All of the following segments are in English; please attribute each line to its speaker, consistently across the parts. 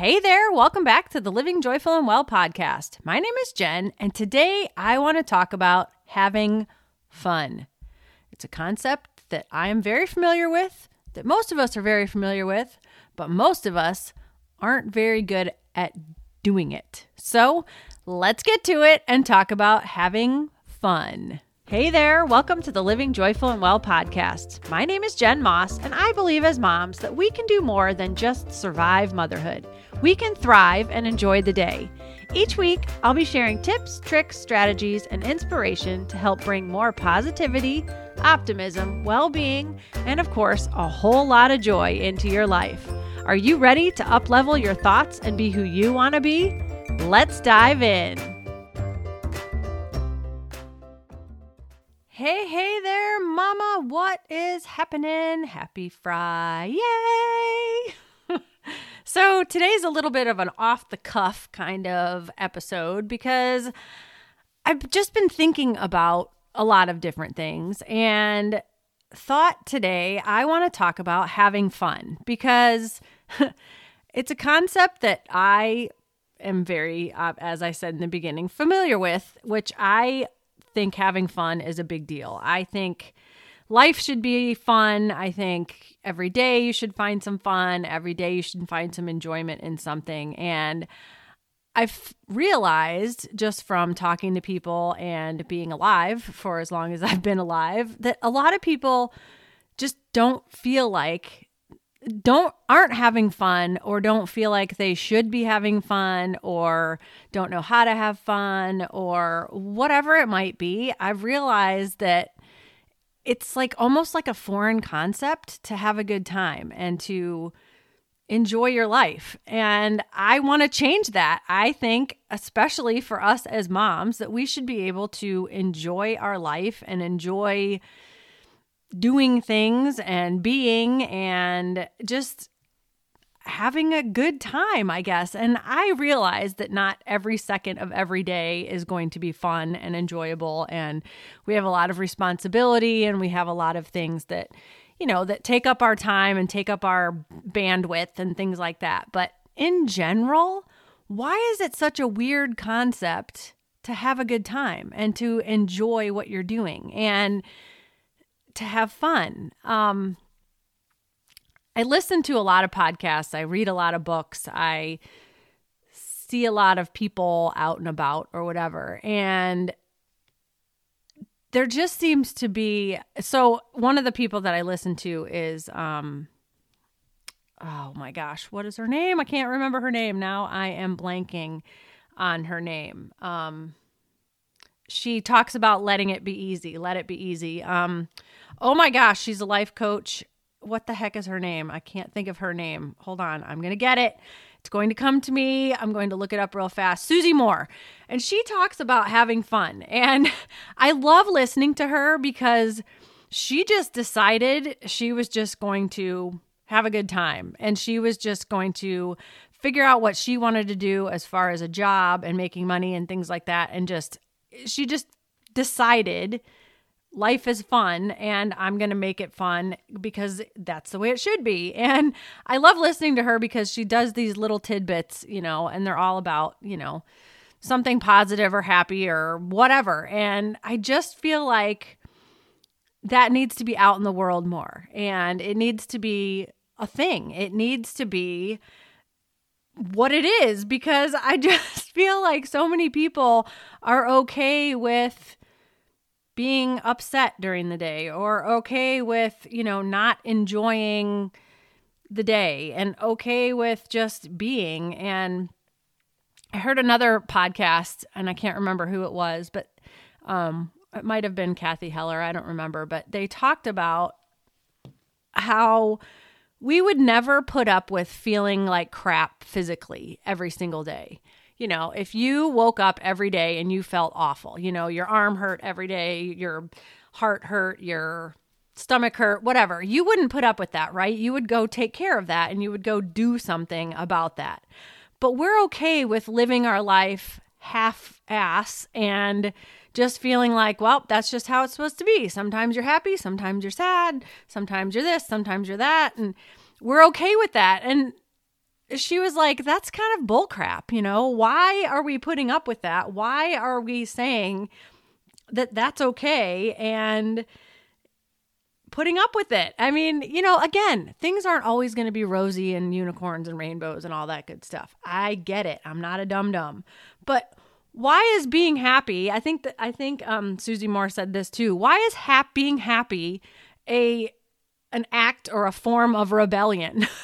Speaker 1: Hey there, welcome back to the Living Joyful and Well podcast. My name is Jen, and today I want to talk about having fun. It's a concept that I am very familiar with, that most of us are very familiar with, but most of us aren't very good at doing it. So let's get to it and talk about having fun. Hey there, welcome to the Living Joyful and Well podcast. My name is Jen Moss, and I believe as moms that we can do more than just survive motherhood. We can thrive and enjoy the day. Each week, I'll be sharing tips, tricks, strategies, and inspiration to help bring more positivity, optimism, well being, and of course, a whole lot of joy into your life. Are you ready to uplevel your thoughts and be who you want to be? Let's dive in. Hey, hey there, Mama. What is happening? Happy Friday. so, today's a little bit of an off the cuff kind of episode because I've just been thinking about a lot of different things and thought today I want to talk about having fun because it's a concept that I am very, uh, as I said in the beginning, familiar with, which I think having fun is a big deal. I think life should be fun. I think every day you should find some fun. Every day you should find some enjoyment in something. And I've realized just from talking to people and being alive for as long as I've been alive that a lot of people just don't feel like don't aren't having fun or don't feel like they should be having fun or don't know how to have fun or whatever it might be i've realized that it's like almost like a foreign concept to have a good time and to enjoy your life. And i want to change that. I think especially for us as moms that we should be able to enjoy our life and enjoy doing things and being and just having a good time, I guess. And I realize that not every second of every day is going to be fun and enjoyable. And we have a lot of responsibility and we have a lot of things that, you know, that take up our time and take up our bandwidth and things like that. But in general, why is it such a weird concept to have a good time and to enjoy what you're doing? And to have fun. Um, I listen to a lot of podcasts. I read a lot of books. I see a lot of people out and about or whatever. And there just seems to be so one of the people that I listen to is um oh my gosh, what is her name? I can't remember her name now. I am blanking on her name. Um she talks about letting it be easy, let it be easy. Um Oh my gosh, she's a life coach. What the heck is her name? I can't think of her name. Hold on, I'm to get it. It's going to come to me. I'm going to look it up real fast. Susie Moore. And she talks about having fun. And I love listening to her because she just decided she was just going to have a good time. And she was just going to figure out what she wanted to do as far as a job and making money and things like that. And just, she just decided life is fun and I'm going to make it fun because that's the way it should be. And I love listening to her because she does these little tidbits, you know, and they're all about, you know, something positive or happy or whatever. And I just feel like that needs to be out in the world more and it needs to be a thing. It needs to be what it is because I just feel like so many people are okay with being upset during the day or okay with, you know, not enjoying the day and okay with just being. And I heard another podcast, and I can't remember who it was, but um, it might have been Cathy Heller. I don't remember, but they talked about how we would never put up with feeling like crap physically every single day you know, if you woke up every day and you felt awful, you know, your arm hurt every day, your heart hurt, your stomach hurt, whatever, you wouldn't put up with that, right? You would go take care of that and you would go do something about that. But we're okay with living our life half ass and just feeling like, well, that's just how it's supposed to be. Sometimes you're happy, sometimes you're sad, sometimes you're this, sometimes you're that. And we're okay with that. And she was like, that's kind of bullcrap, you know? Why are we putting up with that? Why are we saying that that's okay and putting up with it? I mean, you know, again, things aren't always going to be rosy and unicorns and rainbows and all that good stuff. I get it. I'm not a dum dum. But why is being happy? I think that I think um, Susie Moore said this too. Why is hap- being happy a an act or a form of rebellion?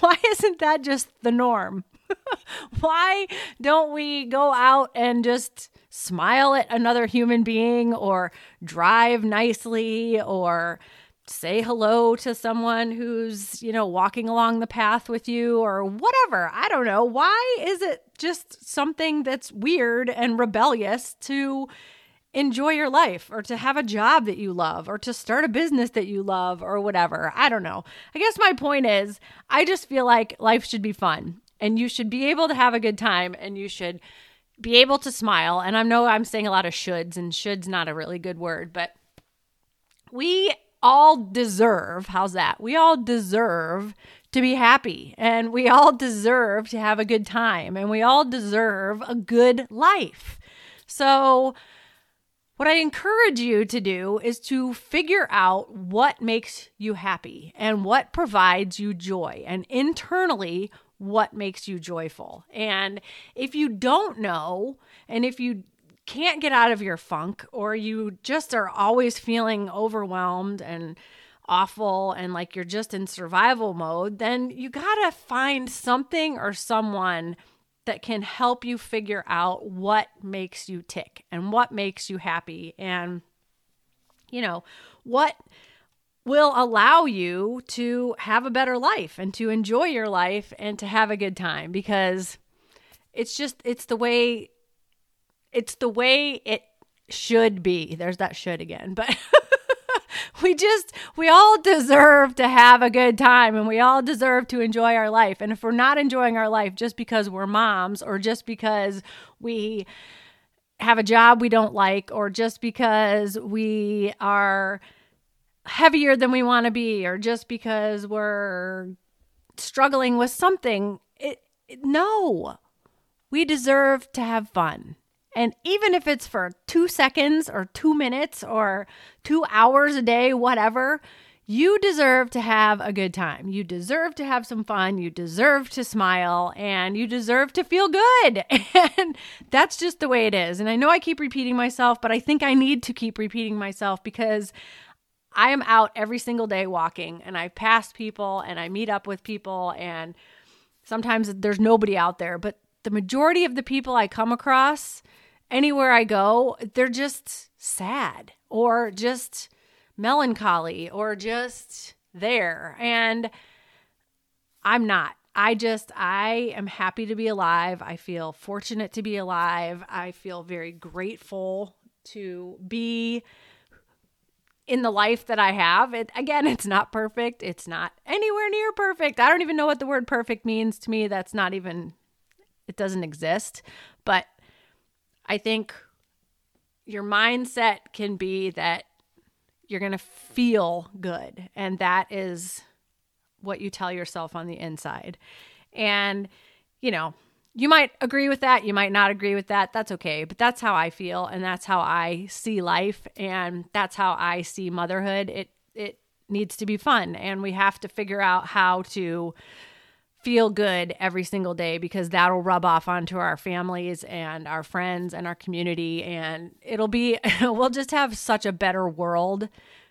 Speaker 1: Why isn't that just the norm? Why don't we go out and just smile at another human being or drive nicely or say hello to someone who's, you know, walking along the path with you or whatever. I don't know. Why is it just something that's weird and rebellious to enjoy your life or to have a job that you love or to start a business that you love or whatever. I don't know. I guess my point is, I just feel like life should be fun and you should be able to have a good time and you should be able to smile. And I know I'm saying a lot of shoulds, and should's not a really good word, but we all deserve, how's that? We all deserve to be happy and we all deserve to have a good time and we all deserve a good life. So, what I encourage you to do is to figure out what makes you happy and what provides you joy, and internally, what makes you joyful. And if you don't know, and if you can't get out of your funk, or you just are always feeling overwhelmed and awful and like you're just in survival mode, then you gotta find something or someone that can help you figure out what makes you tick and what makes you happy. And you know what will allow you to have a better life and to enjoy your life and to have a good time because it's just it's the way it's the way it should be. There's that should again but we just we all deserve to have a good time and we all deserve to enjoy our life. And if we're not enjoying our life just because we're moms or just because we have a job we don't like or just because we are heavier than we want to be or just because we're struggling with something it, it no. We deserve to have fun and even if it's for two seconds or two minutes or two hours a day, whatever, you deserve to have a good time. You deserve to have some fun. You deserve to smile and you deserve to feel good. And that's just the way it is. And I know I keep repeating myself, but I think I need to keep repeating myself because I am out every single day walking and I pass people and I meet up with people and sometimes there's nobody out there, but the majority of the people I come across anywhere I go, they're just sad or just melancholy or just there. And I'm not. I just, I am happy to be alive. I feel fortunate to be alive. I feel very grateful to be in the life that I have. It again, it's not perfect. It's not anywhere near perfect. I don't even know what the word perfect means to me. That's not even it doesn't exist. But I think your mindset can be that you're going to feel good. And that is what you tell yourself on the inside. And, you know, you might agree with that. You might not agree with that. That's okay. But that's how I feel. And that's how I see life. And that's how I see motherhood. It, it needs to be fun. And we have to figure out how to feel good every single day because that'll rub off onto our families and our friends and our community. And it'll be we'll just have such a better world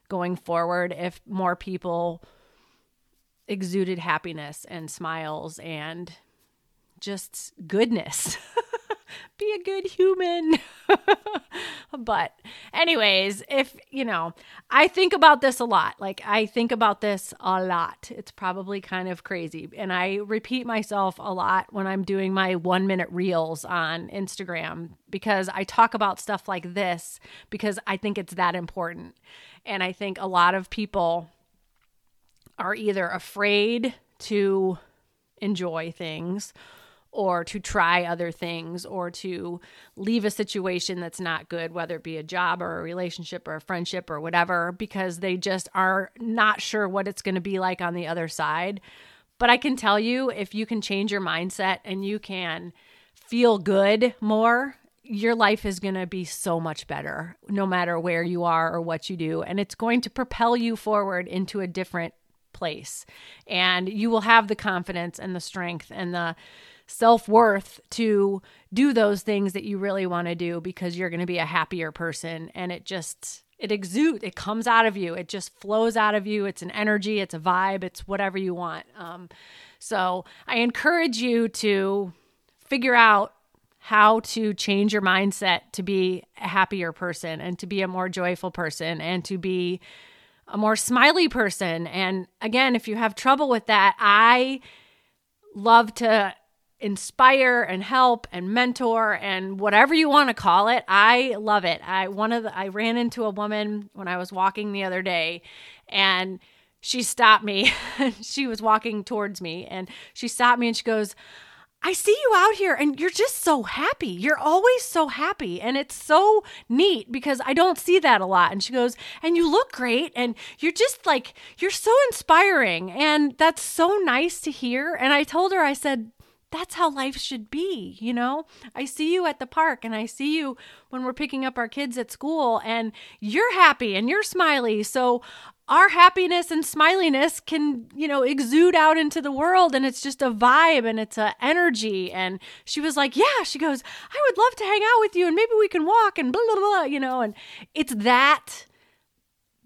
Speaker 1: going forward if more people exuded happiness and smiles and just goodness be a good human. but, anyways, if you know, I think about this a lot. Like, I think about this a lot. It's probably kind of crazy. And I repeat myself a lot when I'm doing my one minute reels on Instagram because I talk about stuff like this because I think it's that important. And I think a lot of people are either afraid to enjoy things or to try other things or to leave a situation that's not good, whether it be a job or a relationship or a friendship or whatever, because they just are not sure what it's going to be like on the other side. But I can tell you if you can change your mindset and you can feel good more, your life is going to be so much better no matter where you are or what you do. And it's going to propel you forward into a different place. And you will have the confidence and the strength and the self worth to do those things that you really want to do because you're going to be a happier person. And it just, it exudes, it comes out of you. It just flows out of you. It's an energy, it's a vibe, it's whatever you want. Um, so I encourage you to figure out how to change your mindset to be a happier person and to be a more joyful person and to be a more smiley person. And again, if you have trouble with that, I love to inspire and help and mentor and whatever you want to call it. I love it. I one of the I ran into a woman when I was walking the other day and she stopped me. she was walking towards me and she stopped me and she goes, I see you out here and you're just so happy. You're always so happy. And it's so neat because I don't see that a lot. And she goes, And you look great. And you're just like, you're so inspiring. And that's so nice to hear. And I told her, I said, that's how life should be, you know? I see you at the park and I see you when we're picking up our kids at school and you're happy and you're smiley. So our happiness and smiliness can, you know, exude out into the world and it's just a vibe and it's a energy. And she was like, Yeah, she goes, I would love to hang out with you and maybe we can walk and blah, blah, blah, you know, and it's that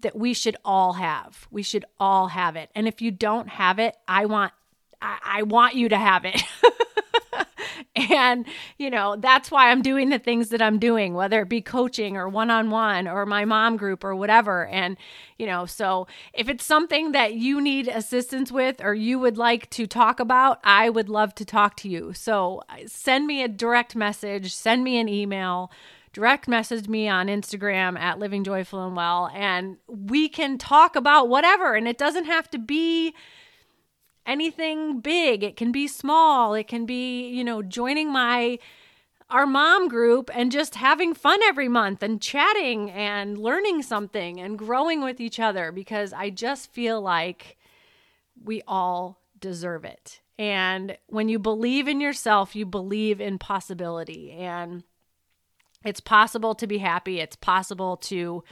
Speaker 1: that we should all have. We should all have it. And if you don't have it, I want I, I want you to have it. and, you know, that's why I'm doing the things that I'm doing, whether it be coaching or one on one or my mom group or whatever. And, you know, so if it's something that you need assistance with or you would like to talk about, I would love to talk to you. So uh, send me a direct message, send me an email direct message me on Instagram at Living Joyful and Well, and we can talk about whatever. And it doesn't have to be anything big. It can be small. It can be, you know, joining my our mom group and just having fun every month and chatting and learning something and growing with each other because I just feel like we all deserve it. And when you believe in yourself, you believe in possibility and it's possible to be happy. It's possible to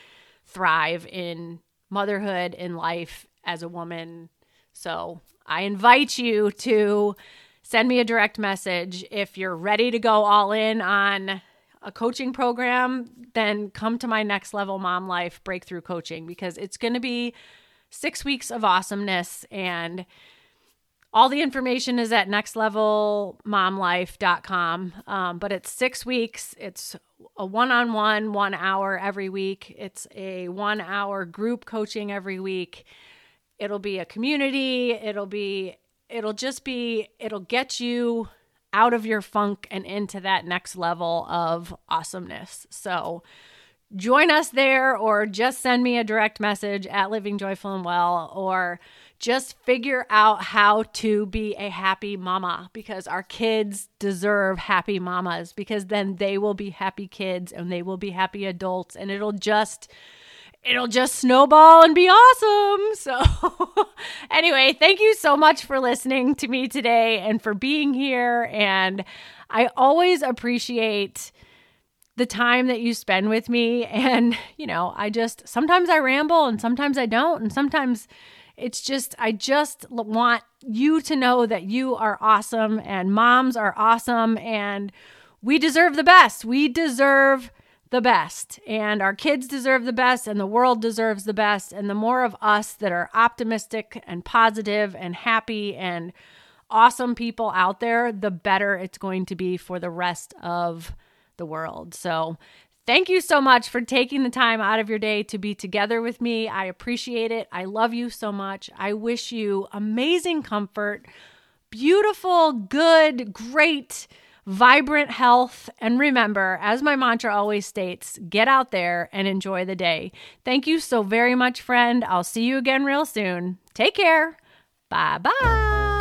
Speaker 1: thrive in motherhood, in life as a woman. So I invite you to send me a direct message. If you're ready to go all in on a coaching program, then come to my next level mom life breakthrough coaching because it's going to be six weeks of awesomeness and all the information is at nextlevelmomlife.com um, but it's six weeks. It's a one-on-one one hour every week. It's a one hour group coaching every week it'll be a community. It'll be it'll just be it'll get you out of your funk and into that next level of awesomeness. So join us there or just send me a direct message at living joyful and well or just figure out how to be a happy mama because our kids deserve happy mamas because then they will be happy kids and they will be happy adults and it'll just it'll just snowball and be awesome. So, anyway, thank you so much for listening to me today and for being here. And I always appreciate the time that you spend with me. And, you know, I just sometimes I ramble and sometimes I don't. And sometimes it's just, I just want you to know that you are awesome and moms are awesome and we deserve the best. We deserve the best, and our kids deserve the best, and the world deserves the best. And the more of us that are optimistic and positive and happy and awesome people out there, the better it's going to be for the rest of the world. So, Thank you so much for taking the time out of your day to be together with me. I appreciate it. I love you so much. I wish you amazing comfort, beautiful, good, great vibrant health. And remember, as my mantra always states, get out there and enjoy the day. Thank you so very much, friend. I'll see you again real soon. Take care. Bye bye.